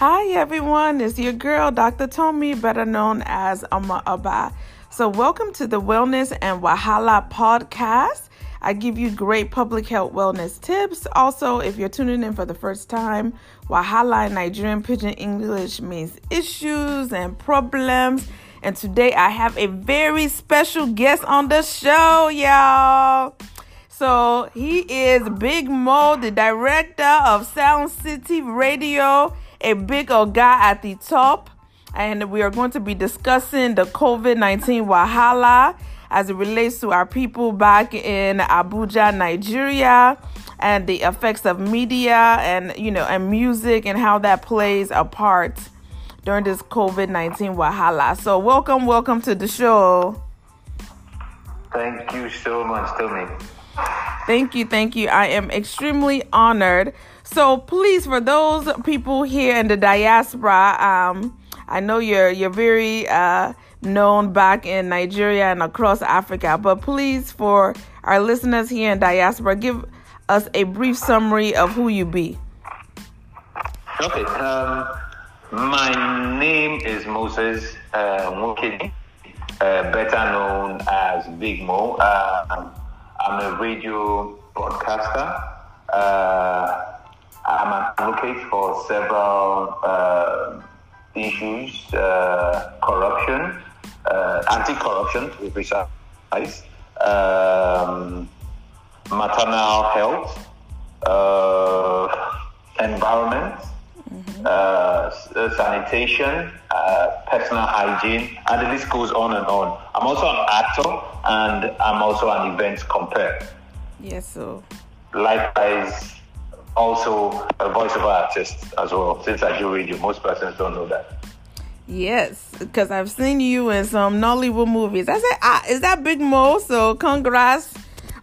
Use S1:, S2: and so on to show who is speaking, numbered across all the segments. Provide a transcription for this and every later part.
S1: Hi everyone, it's your girl, Dr. Tommy, better known as Ama Abba. So, welcome to the Wellness and Wahala podcast. I give you great public health wellness tips. Also, if you're tuning in for the first time, Wahala in Nigerian Pidgin English means issues and problems. And today I have a very special guest on the show, y'all. So he is Big Mo, the director of Sound City Radio, a big old guy at the top. And we are going to be discussing the COVID 19 Wahala as it relates to our people back in Abuja, Nigeria, and the effects of media and you know and music and how that plays a part during this COVID 19 Wahala. So, welcome, welcome to the show.
S2: Thank you so much, Tommy.
S1: Thank you, thank you. I am extremely honored. So, please, for those people here in the diaspora, um, I know you're you're very uh, known back in Nigeria and across Africa, but please, for our listeners here in diaspora, give us a brief summary of who you be.
S2: Okay. Um, my name is Moses uh, uh, better known as Big Mo. Uh, I'm a radio broadcaster. Uh, I'm an advocate for several uh, issues, uh, corruption, uh, anti-corruption to be precise, um, maternal health, uh, environment, mm-hmm. uh, sanitation, uh, personal hygiene, and the list goes on and on. I'm also an actor and I'm also an event compare.
S1: Yes, so.
S2: Likewise, also a voiceover artist as well, since I do radio. Most persons don't know that.
S1: Yes, because I've seen you in some Nollywood movies. I said, ah, is that Big Mo? So congrats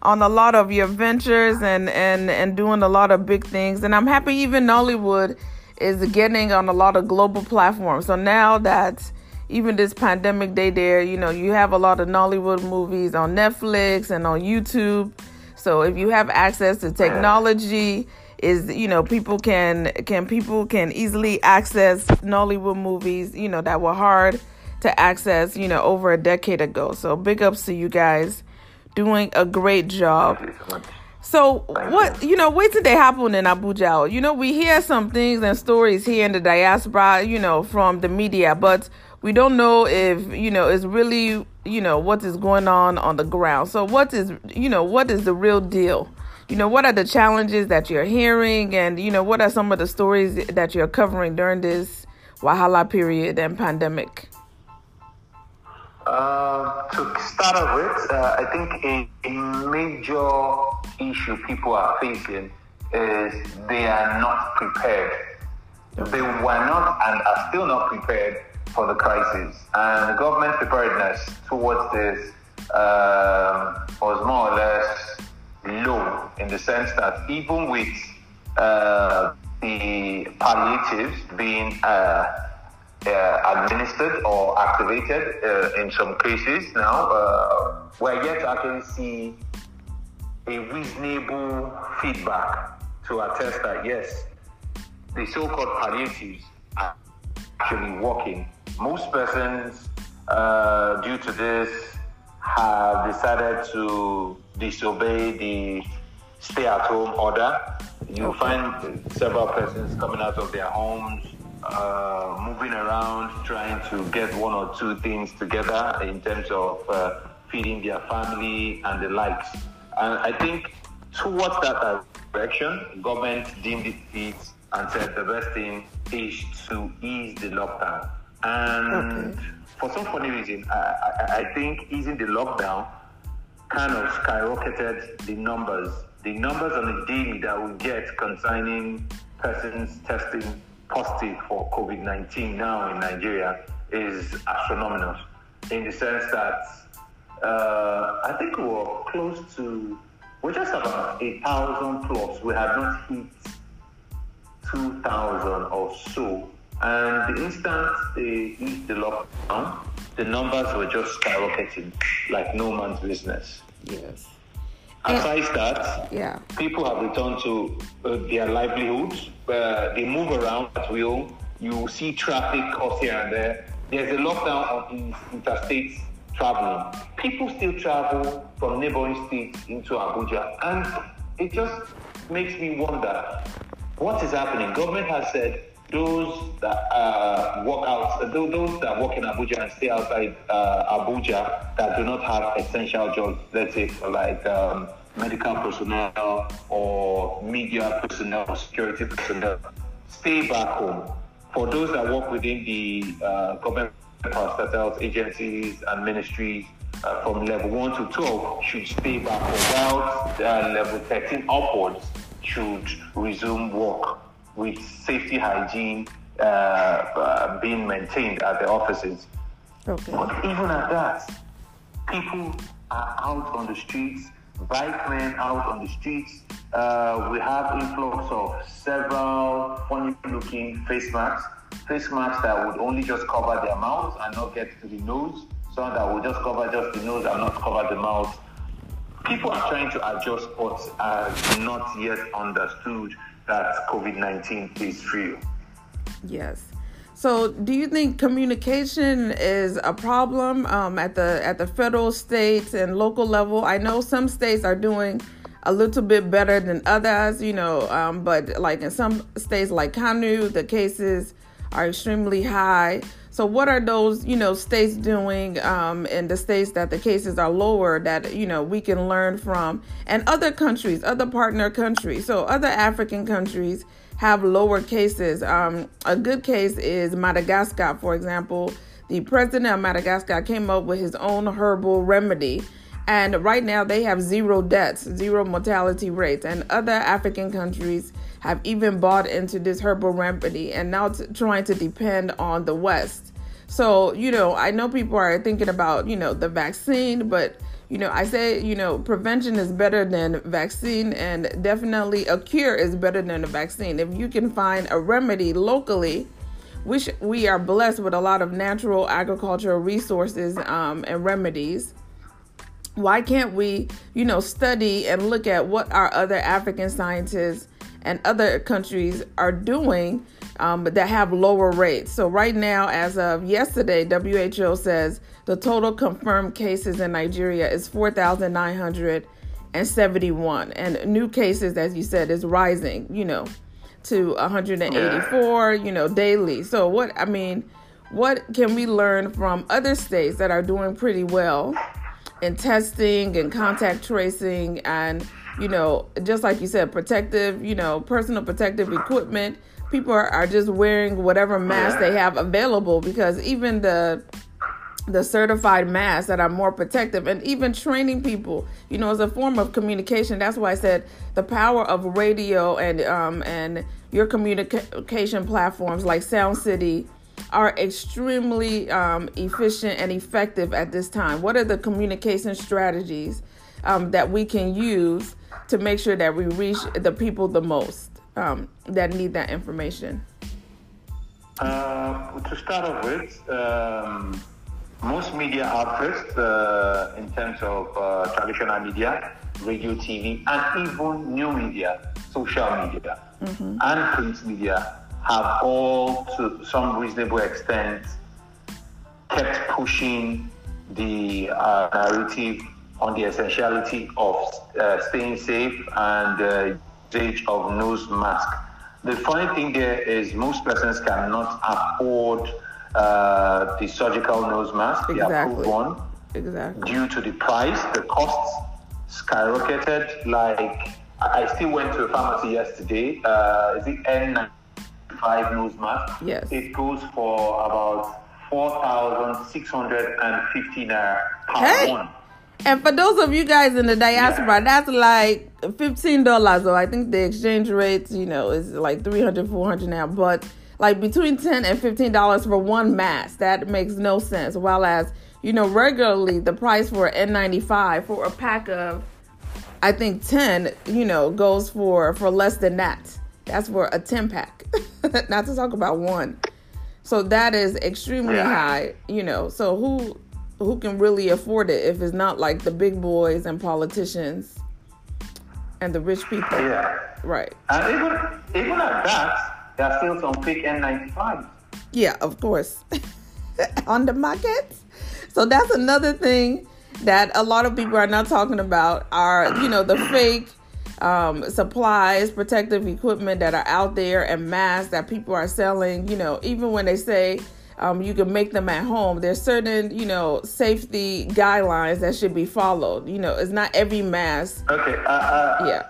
S1: on a lot of your ventures and and and doing a lot of big things. And I'm happy even Nollywood is getting on a lot of global platforms. So now that even this pandemic day there, you know, you have a lot of Nollywood movies on Netflix and on YouTube. So if you have access to technology, is you know people can can people can easily access Nollywood movies you know that were hard to access you know over a decade ago. So big ups to you guys doing a great job. So what you know, wait till they happen in Abuja. You know, we hear some things and stories here in the diaspora, you know, from the media, but we don't know if you know it's really you know what is going on on the ground. So what is you know what is the real deal? You know, what are the challenges that you're hearing, and you know, what are some of the stories that you're covering during this Wahala period and pandemic?
S2: Uh, to start off with, uh, I think a, a major issue people are facing is they are not prepared. They were not and are still not prepared for the crisis. And the government preparedness towards this uh, was more or less low in the sense that even with uh, the palliatives being uh, uh, administered or activated uh, in some cases now, uh, we're yet to actually see a reasonable feedback to attest that yes, the so-called palliatives are actually working. Most persons, uh, due to this, have decided to disobey the stay at home order. You okay. find several persons coming out of their homes, uh, moving around, trying to get one or two things together in terms of uh, feeding their family and the likes. And I think towards that direction, government deemed it fit and said the best thing is to ease the lockdown. And okay. For some funny reason, I, I, I think easing the lockdown kind of skyrocketed the numbers. The numbers on the daily that we get concerning persons testing positive for COVID 19 now in Nigeria is astronomical in the sense that uh, I think we were close to, we're just about 8,000 plus. We have not hit 2,000 or so. And the instant they eased the lockdown, the numbers were just skyrocketing like no man's business.
S1: Yes.
S2: Aside that,
S1: yeah,
S2: people have returned to uh, their livelihoods. Uh, they move around at will. you see traffic off here and there. There's a lockdown on interstate traveling. People still travel from neighboring states into Abuja, and it just makes me wonder what is happening. Government has said those that uh, work out, those that work in Abuja and stay outside uh, Abuja that do not have essential jobs, let's say like um, medical personnel or media personnel security personnel, stay back home. For those that work within the uh, government parastatals, agencies and ministries uh, from level 1 to 12 should stay back while uh, level 13 upwards should resume work with safety hygiene uh, uh, being maintained at the offices. Okay. But even at that, people are out on the streets, bike men out on the streets. Uh, we have influx of several funny-looking face masks, face masks that would only just cover their mouths and not get to the nose. Some that would just cover just the nose and not cover the mouth. People are trying to adjust but are not yet understood that COVID 19 is real.
S1: Yes. So, do you think communication is a problem um, at the at the federal, states, and local level? I know some states are doing a little bit better than others, you know, um, but like in some states like Kano, the cases are extremely high. So, what are those, you know, states doing um, in the states that the cases are lower that, you know, we can learn from? And other countries, other partner countries. So, other African countries have lower cases. Um, a good case is Madagascar, for example. The president of Madagascar came up with his own herbal remedy. And right now they have zero deaths, zero mortality rates. And other African countries have even bought into this herbal remedy and now t- trying to depend on the West. So, you know, I know people are thinking about, you know, the vaccine, but, you know, I say, you know, prevention is better than vaccine, and definitely a cure is better than a vaccine. If you can find a remedy locally, sh- we are blessed with a lot of natural agricultural resources um, and remedies why can't we you know study and look at what our other african scientists and other countries are doing um, that have lower rates. So, right now, as of yesterday, WHO says the total confirmed cases in Nigeria is 4,971. And new cases, as you said, is rising, you know, to 184, you know, daily. So, what, I mean, what can we learn from other states that are doing pretty well in testing and contact tracing and you know, just like you said, protective, you know, personal protective equipment. People are, are just wearing whatever mask they have available because even the the certified masks that are more protective and even training people you know as a form of communication. That's why i said the power of radio and um and your communication platforms like sound city are extremely um, efficient and effective at this time. What are the communication strategies um, that we can use to make sure that we reach the people the most um, that need that information?
S2: Uh, to start off with, um, most media outlets, uh, in terms of uh, traditional media, radio, TV, and even new media, social media, mm-hmm. and print media, have all, to some reasonable extent, kept pushing the uh, narrative on the essentiality of uh, staying safe and uh, usage of nose mask. The funny thing there is most persons cannot afford uh, the surgical nose mask, exactly. the approved one,
S1: exactly.
S2: due to the price, the costs skyrocketed. Like I still went to a pharmacy yesterday. Uh, is it N95 nose mask?
S1: Yes.
S2: It goes for about four thousand six hundred and fifty naira per
S1: hey.
S2: one.
S1: And for those of you guys in the diaspora, that's like fifteen dollars. So I think the exchange rate, you know, is like 300 400 now. But like between ten and fifteen dollars for one mask, that makes no sense. While as you know, regularly the price for N95 for a pack of, I think ten, you know, goes for for less than that. That's for a ten pack, not to talk about one. So that is extremely high, you know. So who who can really afford it if it's not like the big boys and politicians and the rich people.
S2: Yeah.
S1: Right.
S2: And even even at that, there are still some fake N95s.
S1: Yeah, of course. On the market. So that's another thing that a lot of people are not talking about are, you know, the fake um, supplies, protective equipment that are out there, and masks that people are selling. You know, even when they say um, you can make them at home, there's certain, you know, safety guidelines that should be followed. You know, it's not every mask.
S2: Okay. Uh, uh,
S1: Yeah.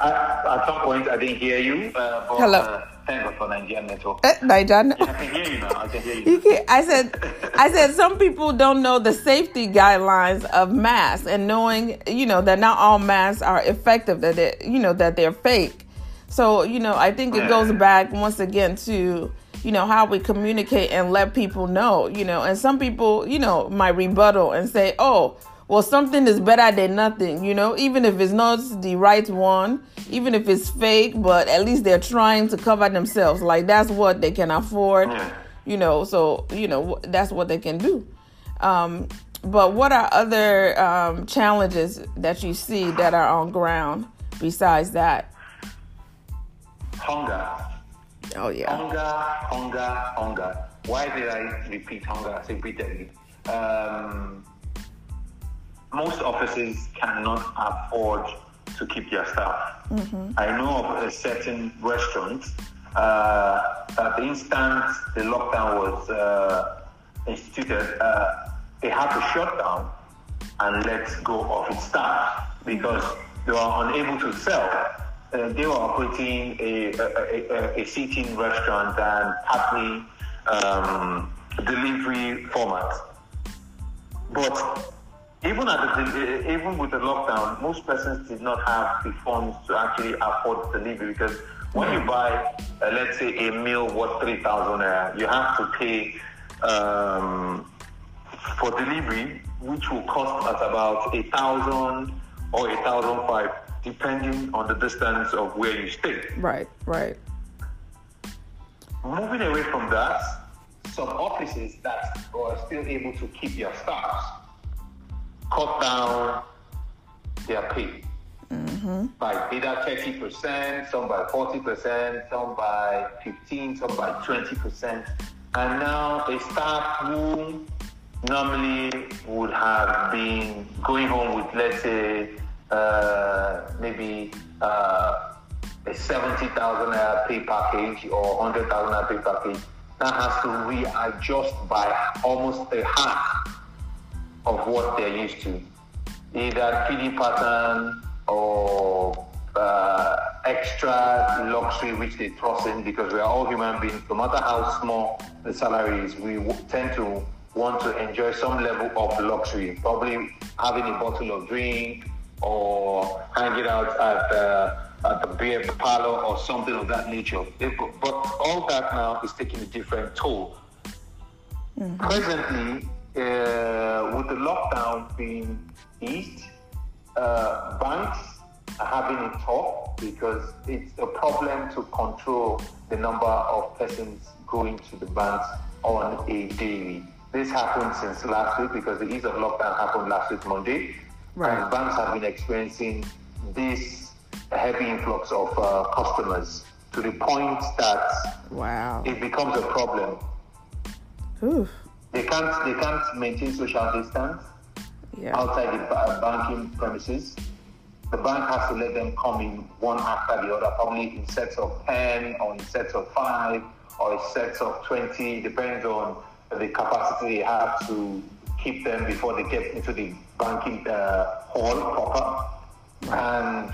S2: I, at some point, I didn't hear you. Uh, but,
S1: Hello.
S2: Uh, thank God for Nigerian network.
S1: Eh, Nigel?
S2: Yeah, I can hear you now. I can hear
S1: You
S2: you.
S1: I said, I said some people don't know the safety guidelines of masks and knowing, you know, that not all masks are effective, that they, you know, that they're fake. So, you know, I think it goes back once again to, you know, how we communicate and let people know, you know, and some people, you know, might rebuttal and say, oh, well, something is better than nothing, you know, even if it's not the right one, even if it's fake, but at least they're trying to cover themselves. Like that's what they can afford you know. So you know that's what they can do. Um, but what are other um, challenges that you see that are on ground besides that?
S2: Hunger.
S1: Oh yeah
S2: Hunger, hunger, hunger. Why did I repeat hunger repeatedly? Um, most offices cannot afford to keep their staff. I know of a certain restaurant uh, that the instant the lockdown was uh, instituted, uh, they had to shut down and let go of its staff because they were unable to sell. Uh, they were operating a, a, a, a, seating restaurant and partly um, delivery format. But even at the, even with the lockdown, most persons did not have the funds to actually afford delivery because when you buy, uh, let's say, a meal worth three thousand naira, you have to pay um, for delivery, which will cost us about a thousand or a thousand five, depending on the distance of where you stay.
S1: right right
S2: Moving away from that, some offices that are still able to keep their staff cut down their pay mm-hmm. by either 30%, some by 40%, some by 15, some by 20%. And now a staff who normally would have been going home with, let's say, uh, maybe uh, a 70,000 naira package or 100,000 naira package, that has to readjust by almost a half of what they're used to. Either feeding pattern or uh, extra luxury which they toss in because we are all human beings. No matter how small the salary is, we tend to want to enjoy some level of luxury. Probably having a bottle of drink or hanging out at, uh, at the beer parlor or something of that nature. But all that now is taking a different toll. Presently, uh, with the lockdown being eased, uh, banks are having it tough because it's a problem to control the number of persons going to the banks on a daily. This happened since last week because the ease of lockdown happened last week Monday,
S1: Right.
S2: and banks have been experiencing this heavy influx of uh, customers to the point that
S1: wow
S2: it becomes a problem
S1: Oof.
S2: they can't they can't maintain social distance
S1: yeah
S2: outside the ba- banking premises. The bank has to let them come in one after the other, probably in sets of ten or in sets of five or in sets of twenty, depends on the capacity they have to keep them before they get into the banking uh, hall proper. And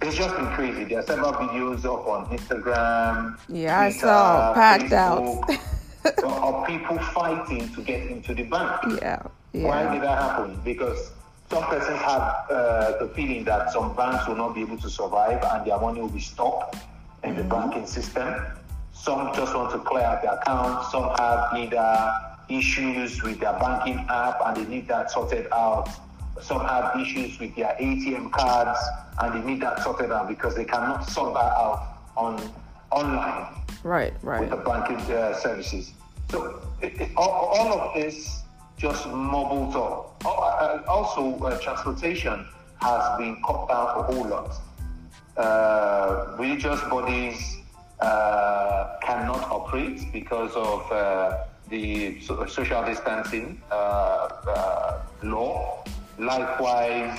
S2: it's just been crazy. There are several videos up on Instagram.
S1: Yeah, I saw, packed out.
S2: Facebook, of people fighting to get into the bank.
S1: yeah
S2: Why did that happen? Because some persons have uh, the feeling that some banks will not be able to survive and their money will be stuck in the banking system. Some just want to clear out their accounts. Some have either issues with their banking app and they need that sorted out. Some have issues with their ATM cards and they need that sorted out because they cannot sort that out on online
S1: right right.
S2: with the banking uh, services. So it, it, all, all of this just mobile up. Uh, Also, uh, transportation has been cut down a whole lot. Uh, religious bodies uh, cannot operate because of uh, the social distancing uh, uh, law. Likewise,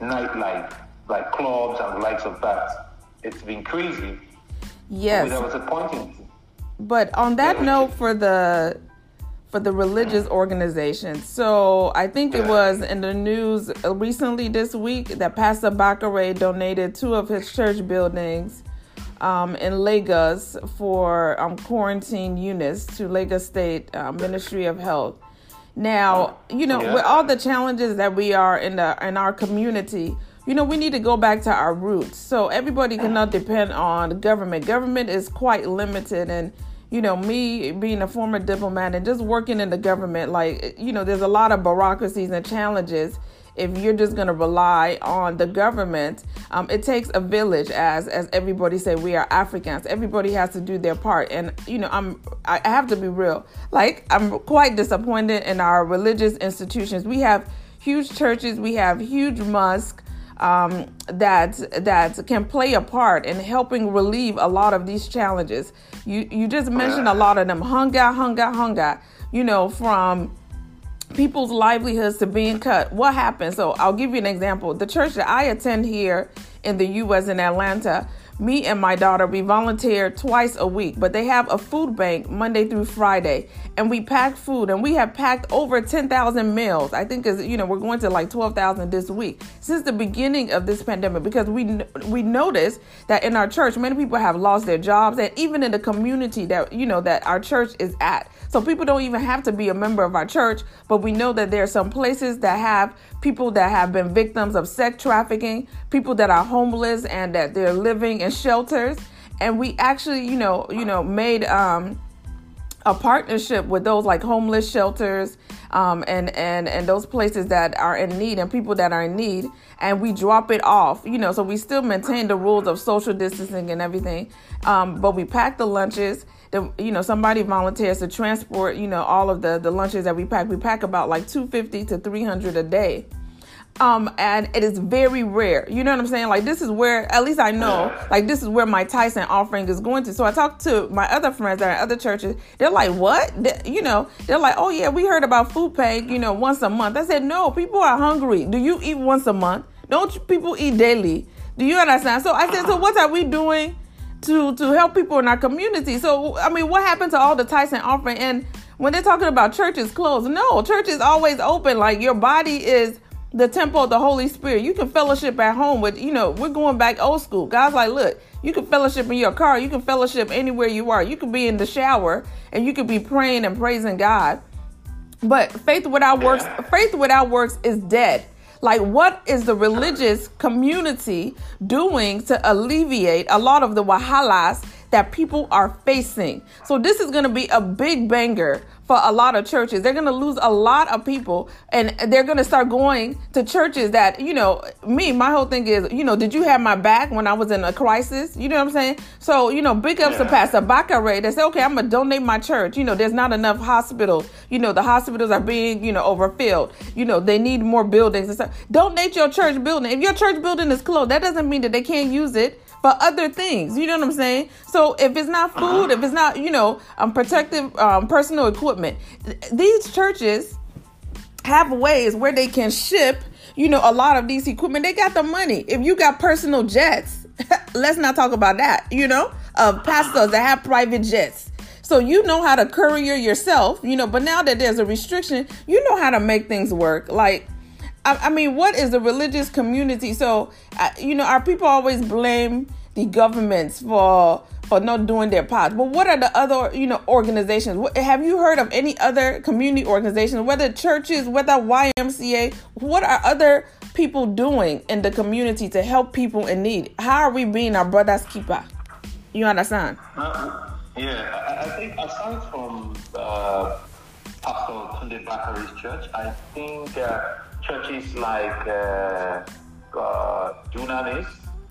S2: nightlife, like clubs and the likes of that. It's been crazy.
S1: Yes.
S2: There was a point in
S1: But on that
S2: Yeah.
S1: note, for the for the religious organizations, so I think it was in the news recently this week that Pastor Bakare donated two of his church buildings um, in Lagos for um, quarantine units to Lagos State uh, Ministry of Health. Now, you know,
S2: Yeah.
S1: with all the challenges that we are in the in our community, you know, we need to go back to our roots. So everybody cannot depend on government. Government is quite limited and you know, me being a former diplomat and just working in the government, like, you know, there's a lot of bureaucracies and challenges if you're just going to rely on the government um, it takes a village as as everybody say we are africans. Everybody has to do their part. And you know i'm i have to be real. Like i'm quite disappointed in our religious institutions. We have huge churches. We have huge mosques um, that that can play a part in helping relieve a lot of these challenges. You you just mentioned a lot of them. Hunger hunger hunger you know from people's livelihoods to being cut. What happened? So I'll give you an example. The church that I attend here in the U.S. in Atlanta, me and my daughter, we volunteer twice a week, but they have a food bank Monday through Friday, and we pack food, and we have packed over 10,000 meals. I think is you know we're going to like 12,000 this week since the beginning of this pandemic because we we noticed that in our church many people have lost their jobs, and even in the community that you know that our church is at. So people don't even have to be a member of our church, but we know that there are some places that have people that have been victims of sex trafficking, people that are homeless and that they're living in shelters. And we actually, you know, you know, made um a partnership with those like homeless shelters um, and and and those places that are in need and people that are in need. And we drop it off you know so we still maintain the rules of social distancing and everything. Um, but we pack the lunches. The, you know somebody volunteers to transport you know all of the the lunches that we pack. We pack about like 250 to 300 a day um and it is very rare. You know what i'm saying? Like this is where at least i know like this is where my tyson offering is going to. So i talked to my other friends that are at other churches. They're like what? They- you know they're like oh yeah we heard about food bank you know once a month. I said no people are hungry. Do you eat once a month? Don't people eat daily? Do you understand? So i said so what are we doing to to help people in our community. So I mean, what happened to all the Tyson offering? And when they're talking about churches closed, no, church is always open. Like your body is the temple of the Holy Spirit. You can fellowship at home with, you know, we're going back old school. God's like, look, you can fellowship in your car, you can fellowship anywhere you are. You can be in the shower and you can be praying and praising God. But faith without works, faith without works is dead. Like, what is the religious community doing to alleviate a lot of the wahalas that people are facing? So, this is going to be a big banger for a lot of churches. They're going to lose a lot of people and they're going to start going to churches that, you know, me, my whole thing is, you know, did you have my back when I was in a crisis? You know what I'm saying? So, you know, big ups to
S2: Yeah.
S1: Pastor Bakare. They say, okay, I'm going to donate my church. You know, there's not enough hospitals. You know, the hospitals are being, you know, overfilled. You know, they need more buildings and stuff. Donate your church building. If your church building is closed, that doesn't mean that they can't use it for other things. You know what I'm saying? So if it's not food, if it's not, you know, um, protective um, personal equipment, th- these churches have ways where they can ship, you know, a lot of these equipment. They got the money. If you got personal jets, let's not talk about that, you know, of pastors that have private jets. So you know how to courier yourself, you know, but now that there's a restriction, you know how to make things work. Like, I, I mean, what is the religious community? So, uh, you know, our people always blame the governments for for not doing their part. But what are the other, you know, organizations? What, have you heard of any other community organizations, whether churches, whether YMCA? What are other people doing in the community to help people in need? How are we being our brother's keeper? You understand?
S2: Uh, yeah, I, think aside from uh, Pastor Tunde Bakare's church, I think uh, churches like uh, uh, Dunamis,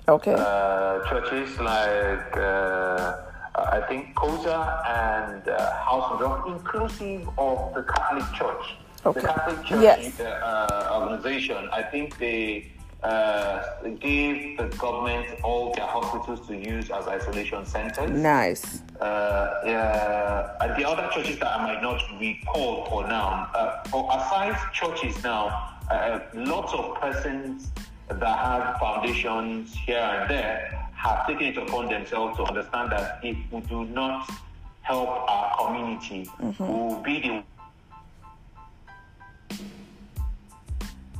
S1: Okay.
S2: uh, churches like uh, I think Kosa and uh, House of God, inclusive of the Catholic Church.
S1: Okay.
S2: The Catholic Church
S1: Yes.
S2: uh, organization, I think they uh, gave the government all their hospitals to use as isolation centers.
S1: Nice.
S2: Uh, yeah, and the other churches that I might not recall for now, uh, for aside churches now, uh, lots of persons that have foundations here and there have taken it upon themselves to understand that if we do not help our community, mm-hmm. we will be the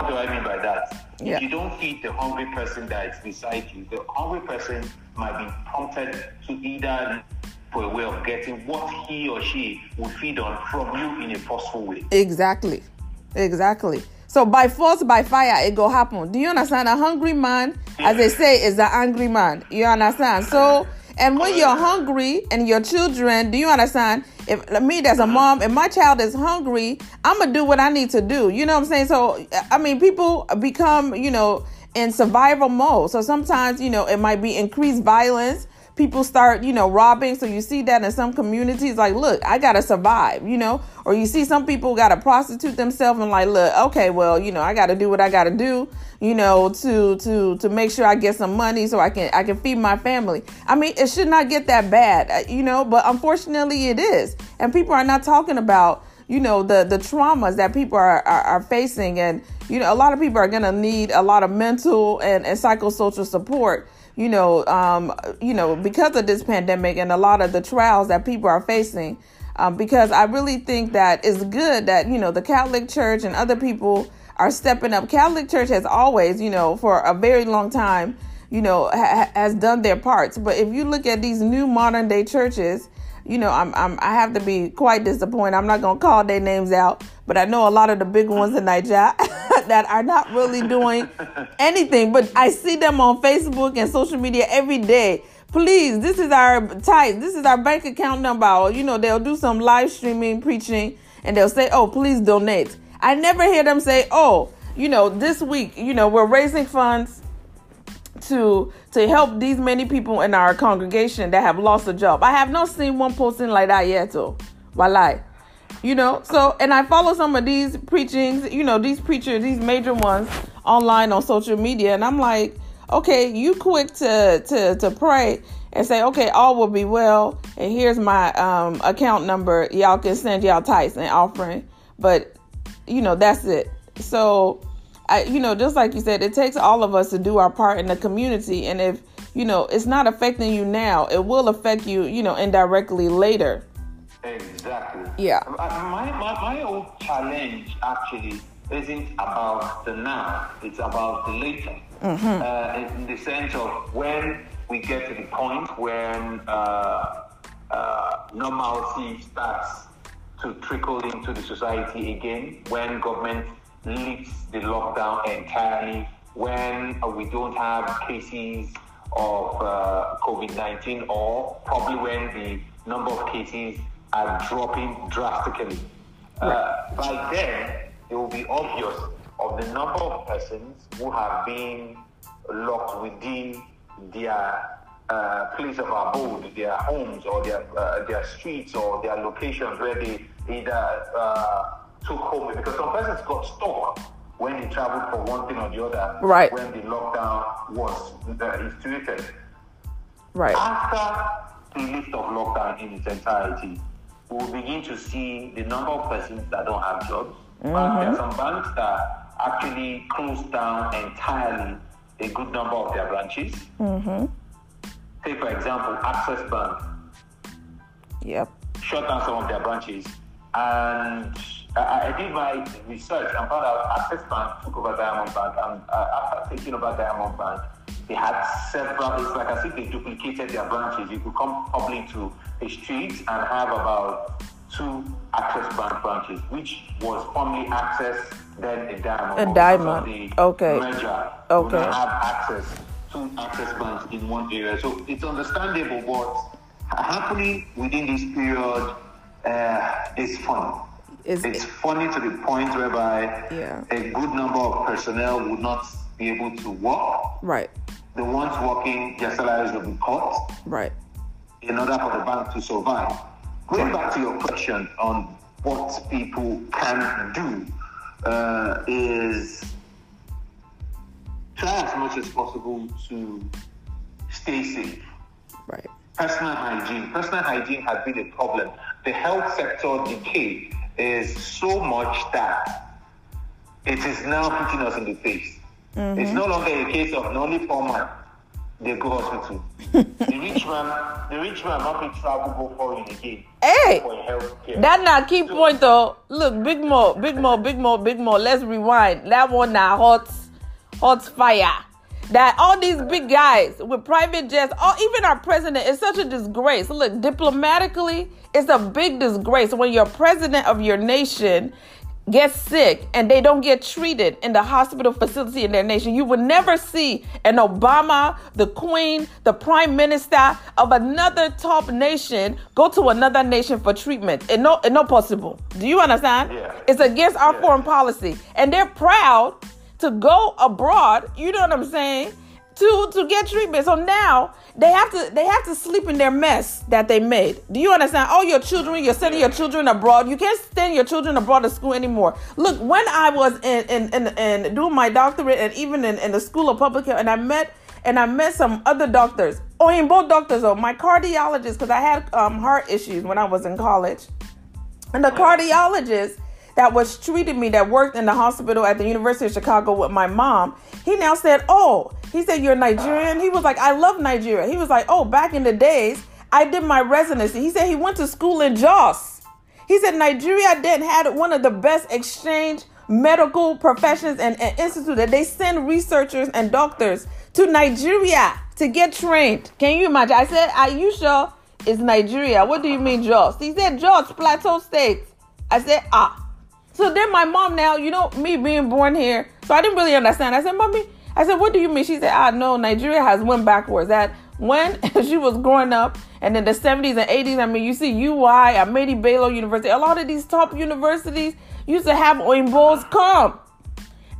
S2: What do I mean by that? Yeah. If you don't feed the hungry person that is beside you, the hungry person might be prompted to either for a way of getting what he or she will feed on from you in a forceful way.
S1: Exactly. Exactly. So by force, by fire, it go happen. Do you understand? A hungry man, as they say, is an angry man. You understand? So and when you're hungry and your children, do you understand? If me as a uh-huh. mom, if my child is hungry, I'm gonna do what I need to do. You know what I'm saying? So I mean, people become, you know, in survival mode. So sometimes, you know, it might be increased violence people start, you know, robbing. So you see that in some communities, like, look, I gotta survive, you know, or you see some people gotta prostitute themselves and like, look, okay, well, you know, I gotta do what I gotta do, you know, to to to make sure I get some money so I can I can feed my family. I mean, it should not get that bad, uh, you know, but unfortunately it is, and people are not talking about you know the the traumas that people are, are, are facing and you know a lot of people are going to need a lot of mental and, and psychosocial support you know, um, you know, because of this pandemic and a lot of the trials that people are facing. Um, because I really think that it's good that you know the Catholic Church and other people are stepping up. Catholic Church has always, you know, for a very long time, you know, ha- has done their parts. But if you look at these new modern day churches, you know, I'm, I'm I have to be quite disappointed. I'm not gonna call their names out, but I know a lot of the big ones in Nigeria that are not really doing anything. But I see them on Facebook and social media every day. Please, this is our type. This is our bank account number. Oh, you know, they'll do some live streaming preaching, and they'll say, "Oh, please donate." I never hear them say, "Oh, you know, this week, you know, we're raising funds." to to help these many people in our congregation that have lost a job. I have not seen one posting like that yet, though. Why You know, so and I follow some of these preachings, you know, these preachers, these major ones online on social media, and I'm like, okay, you quick to to to pray and say, okay, all will be well, and here's my um, account number. Y'all can send y'all tithes and offering, but you know that's it. So I, you know, just like you said, it takes all of us to do our part in the community. And if, you know, it's not affecting you now, it will affect you, you know, indirectly later.
S2: Exactly.
S1: Yeah.
S2: My, my, my own challenge actually isn't about the now, it's about the later. Mm-hmm. Uh, in the sense of when we get to the point when uh, uh, normalcy starts to trickle into the society again, when government lifts the lockdown entirely when uh, we don't have cases of uh, COVID 19 or probably when the number of cases are dropping drastically. Uh, by then, it will be obvious of the number of persons who have been locked within their uh, place of abode, their homes or their uh, their streets or their locations where they either uh, took home because some persons got stuck when they traveled for one thing or the other.
S1: Right.
S2: When the lockdown was uh, instituted.
S1: Right.
S2: After the list of lockdown in its entirety, we will begin to see the number of persons that don't have jobs. Mm-hmm. But there are some banks that actually closed down entirely a good number of their branches.
S1: Mm-hmm.
S2: Take, for example, Access Bank.
S1: Yep.
S2: Shut down some of their branches. And I, I, did my research and found out Access Bank took over Diamond Bank, and uh, after taking over Diamond Bank, they had several. It's like as if they duplicated their branches. You could come probably to a street and have about two Access Bank branches, which was formerly Access, then a Diamond.
S1: A Diamond.
S2: Okay. Merger.
S1: Okay.
S2: have access to Access Banks in one area, so it's understandable what's happening within this period uh, is fun is it's funny to the point whereby
S1: yeah.
S2: a good number of personnel would not be able to work.
S1: Right.
S2: The ones working, their salaries will be cut.
S1: Right.
S2: In order for the bank to survive. Going back to your question on what people can do uh, is try as much as possible to stay safe.
S1: Right.
S2: Personal hygiene. Personal hygiene has been a problem. The health sector decay is so much that it is now hitting us in the face. Mm-hmm. It's no longer a case of only poor man they go hospital. the rich man, the rich man not be travel go foreign again.
S1: Hey, that not key so, point though. Look, Big Mo, Big Mo, Big Mo, Big Mo. Let's rewind. That one now hot, hot fire. That all these big guys with private jets, or even our president, is such a disgrace. Look, diplomatically, it's a big disgrace when you're president of your nation get sick and they don't get treated in the hospital facility in their nation. You would never see an Obama, the Queen, the Prime Minister of another top nation go to another nation for treatment. It's not, it's not possible. Do you understand?
S2: Yeah.
S1: It's against our
S2: yeah.
S1: foreign policy. And they're proud to go abroad, you know what I'm saying, to, to get treatment. So now they have to they have to sleep in their mess that they made. Do you understand? All your children, you're sending your children abroad. You can't send your children abroad to school anymore. Look, when I was in in, in, in doing my doctorate and even in, in the school of public health, and I met and I met some other doctors, Oh, in both doctors, Oh, my cardiologist, because I had um, heart issues when I was in college, and the cardiologist that was treating me that worked in the hospital at the University of Chicago with my mom, he now said, "Oh." He said, You're Nigerian? He was like, I love Nigeria. He was like, Oh, back in the days, I did my residency. He said he went to school in Jos. He said Nigeria then had one of the best exchange medical professions and, and institute that they send researchers and doctors to Nigeria to get trained. Can you imagine? I said, Are you sure it's Nigeria? What do you mean Jos? He said Jos, Plateau State. I said, ah. So then my mom now, you know, me being born here, so I didn't really understand. I said, Mommy, I said, what do you mean? She said, I know Nigeria has went backwards. That when she was growing up and in the 70s and 80s, I mean, you see UI, Ahmadu Bello University, a lot of these top universities used to have Oyinbos come.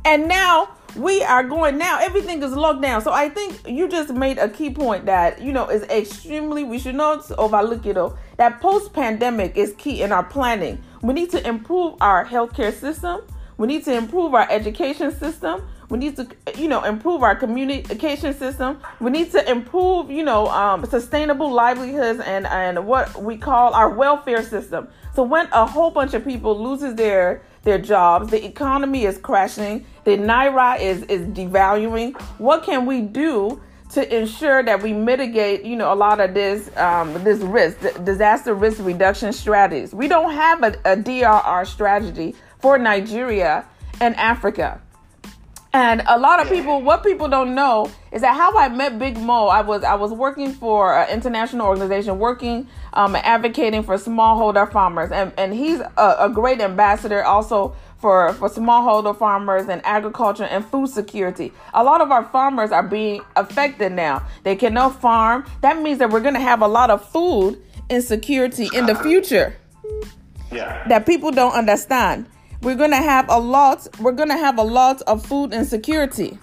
S1: And now we are going now, everything is locked down. So I think you just made a key point that, you know, is extremely, we should not overlook it though, that post pandemic is key in our planning. We need to improve our healthcare system. We need to improve our education system. We need to, you know, improve our communication system. We need to improve, you know, um, sustainable livelihoods and and what we call our welfare system. So when a whole bunch of people loses their their jobs, the economy is crashing, the naira is is devaluing. What can we do? To ensure that we mitigate, you know, a lot of this um, this risk, disaster risk reduction strategies. We don't have a, a DRR strategy for Nigeria and Africa. And a lot of people, what people don't know is that how I met Big Mo. I was I was working for an international organization, working um, advocating for smallholder farmers, and and he's a, a great ambassador also for for smallholder farmers and agriculture and food security. A lot of our farmers are being affected now. They cannot farm. That means that we're going to have a lot of food insecurity in the future.
S2: Yeah.
S1: That people don't understand we're going to have a lot we're going to have a lot of food insecurity.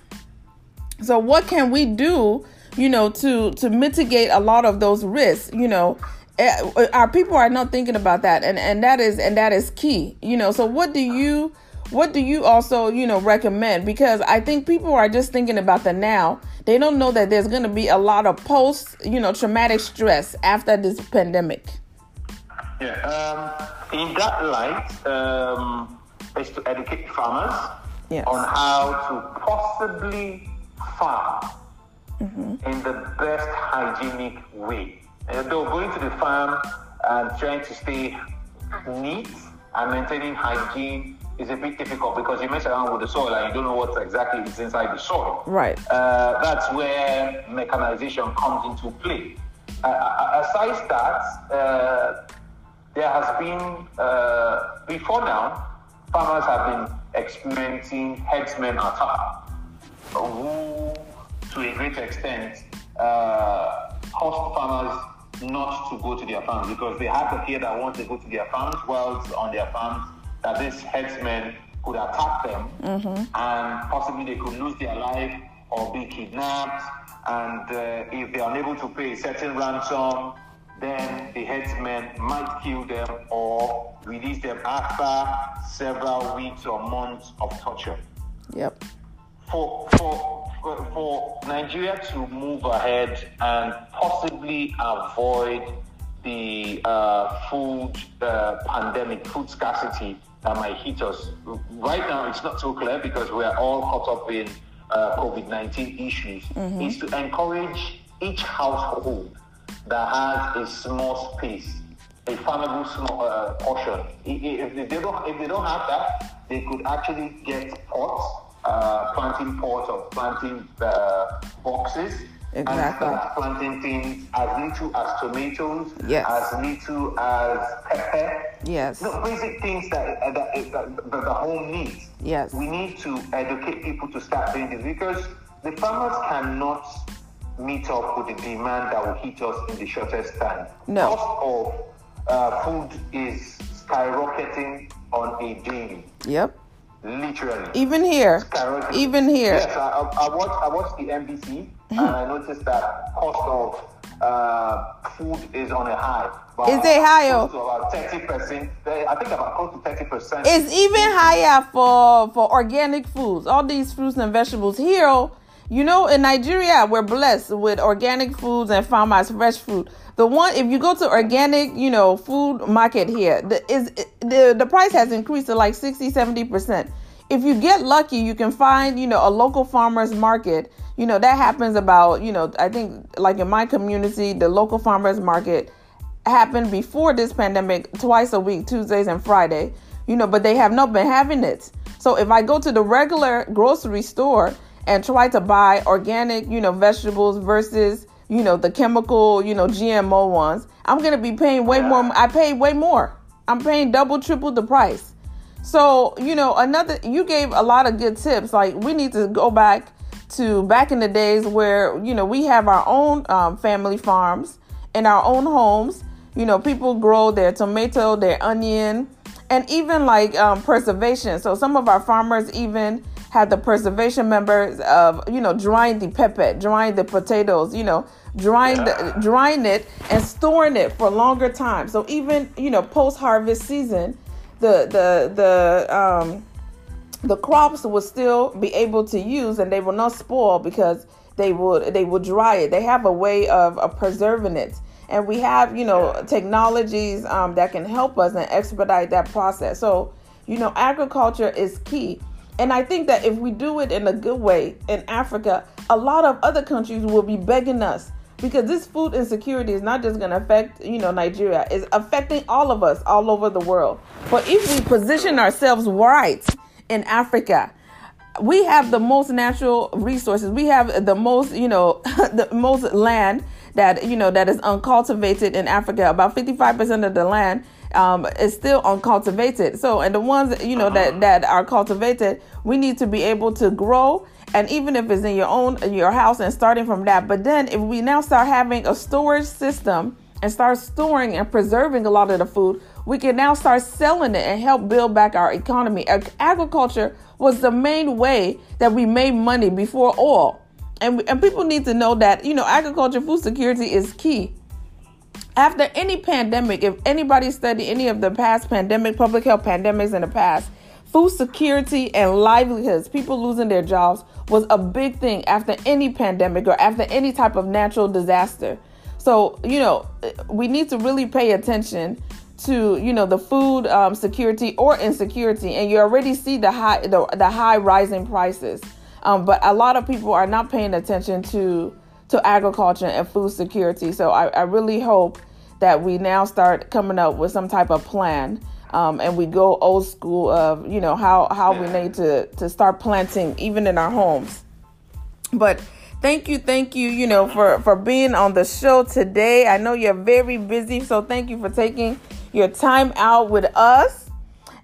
S1: So what can we do you know to to mitigate a lot of those risks you know? Eh, our people are not thinking about that and and that is and that is key you know? So what do you what do you also you know recommend? Because i think people are just thinking about the now. They don't know that there's going to be a lot of post you know traumatic stress after this pandemic.
S2: Yeah um, in that light um is to educate farmers
S1: yes.
S2: on how to possibly farm mm-hmm. in the best hygienic way. And though going to the farm and trying to stay neat and maintaining hygiene is a bit difficult because you mess around with the soil and you don't know what exactly is inside the soil.
S1: Right.
S2: Uh, that's where mechanization comes into play. Uh, uh aside that, uh, there has been, uh, before now, farmers have been experiencing herdsmen attack, who, to a great extent, uh, caused farmers not to go to their farms because they have to fear that once they go to their farms, whilst on their farms, that this herdsmen could attack them mm-hmm. and possibly they could lose their life or be kidnapped. And uh, if they are unable to pay a certain ransom, then the headsman might kill them or release them after several weeks or months of torture.
S1: Yep.
S2: For for for Nigeria to move ahead and possibly avoid the uh, food uh, pandemic, food scarcity that might hit us. Right now, it's not so clear because we are all caught up in uh, COVID 19 issues, mm-hmm. is to encourage each household that has a small space, a farmable small uh, portion. If they, don't, if they don't have that, they could actually get pots uh, planting pots or planting uh, boxes. Exactly. And start planting things as little as tomatoes, yes. as little as pepper.
S1: Yes.
S2: No, basic things that, that, that, that the home needs.
S1: Yes.
S2: We need to educate people to start doing this because the farmers cannot meet up with the demand that will hit us in the shortest time.
S1: No.
S2: Cost of uh, food is skyrocketing on a daily.
S1: Yep.
S2: Literally.
S1: Even here. Even here.
S2: Yes, I, I, watched, I watched the NBC and I noticed that cost of uh, food is on a high.
S1: Is it higher?
S2: about 30%. I think about close to 30%.
S1: It's even higher for, for organic foods. All these fruits and vegetables here. You know, in Nigeria, we're blessed with organic foods and farmers fresh fruit. The one, if you go to organic, you know, food market here, the is the the price has increased to like 60, 70 percent. If you get lucky, you can find, you know, a local farmers market. You know, that happens about, you know, I think like in my community, the local farmers market happened before this pandemic twice a week, Tuesdays and Friday. You know, but they have not been having it. So if I go to the regular grocery store and try to buy organic, you know, vegetables versus you know, the chemical, you know, GMO ones, I'm going to be paying way more. I pay way more. I'm paying double, triple the price. So, you know, another, you gave a lot of good tips. Like, we need to go back to back in the days where, you know, we have our own um, family farms in our own homes. You know, people grow their tomato, their onion, and even like um, preservation. So, some of our farmers even have the preservation members of you know drying the pepper, drying the potatoes, you know, drying the drying it and storing it for longer time. So even you know post harvest season, the the the um the crops will still be able to use and they will not spoil because they would they will dry it. They have a way of, of preserving it. And we have, you know, technologies um, that can help us and expedite that process. So, you know, agriculture is key. And I think that if we do it in a good way in Africa, a lot of other countries will be begging us because this food insecurity is not just going to affect, you know, Nigeria, it's affecting all of us all over the world. But if we position ourselves right in Africa, we have the most natural resources. We have the most, you know, the most land that, you know, that is uncultivated in Africa. About 55% of the land um, is still uncultivated. So, and the ones you know that that are cultivated, we need to be able to grow. And even if it's in your own your house and starting from that, but then if we now start having a storage system and start storing and preserving a lot of the food, we can now start selling it and help build back our economy. Agriculture was the main way that we made money before oil. And, and people need to know that, you know, agriculture food security is key after any pandemic, if anybody studied any of the past pandemic, public health pandemics in the past, food security and livelihoods, people losing their jobs, was a big thing after any pandemic or after any type of natural disaster. So, you know, we need to really pay attention to you know the food um, security or insecurity, and you already see the high the, the high rising prices. Um, but a lot of people are not paying attention to to agriculture and food security. So I, I really hope that we now start coming up with some type of plan um, and we go old school of you know how how we need to to start planting even in our homes. But thank you thank you you know for for being on the show today. I know you're very busy so thank you for taking your time out with us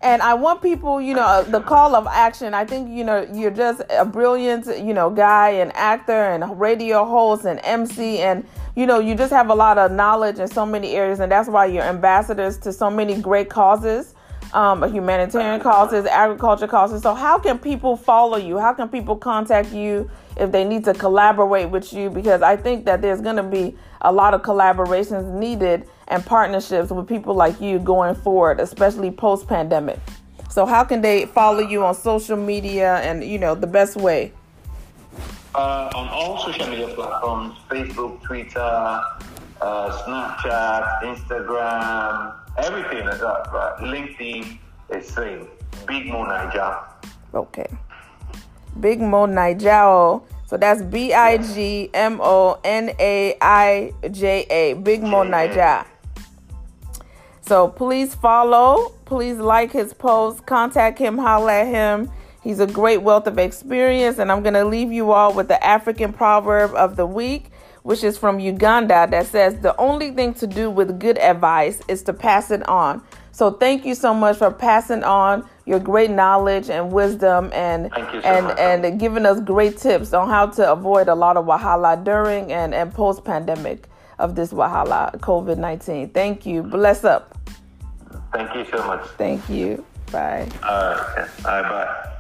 S1: and I want people, you know, the call of action. I think, you know, you're just a brilliant, you know, guy and actor and radio host and MC and you know, you just have a lot of knowledge in so many areas, and that's why you're ambassadors to so many great causes, um, humanitarian causes, agriculture causes. So, how can people follow you? How can people contact you if they need to collaborate with you? Because I think that there's going to be a lot of collaborations needed and partnerships with people like you going forward, especially post pandemic. So, how can they follow you on social media and, you know, the best way?
S2: Uh, on all social media platforms Facebook, Twitter, uh, Snapchat, Instagram, everything is up. But LinkedIn is same. Big Mo Naija.
S1: Okay. Big Mo Naija. So that's B I G M O N A I J A. Big Mo Naija. So please follow. Please like his post. Contact him. Holler at him. He's a great wealth of experience. And I'm going to leave you all with the African proverb of the week, which is from Uganda that says, The only thing to do with good advice is to pass it on. So thank you so much for passing on your great knowledge and wisdom and
S2: so
S1: and
S2: much.
S1: and giving us great tips on how to avoid a lot of wahala during and, and post pandemic of this wahala COVID nineteen. Thank you. Bless up.
S2: Thank you so much.
S1: Thank you. Bye.
S2: All right. All right. Bye.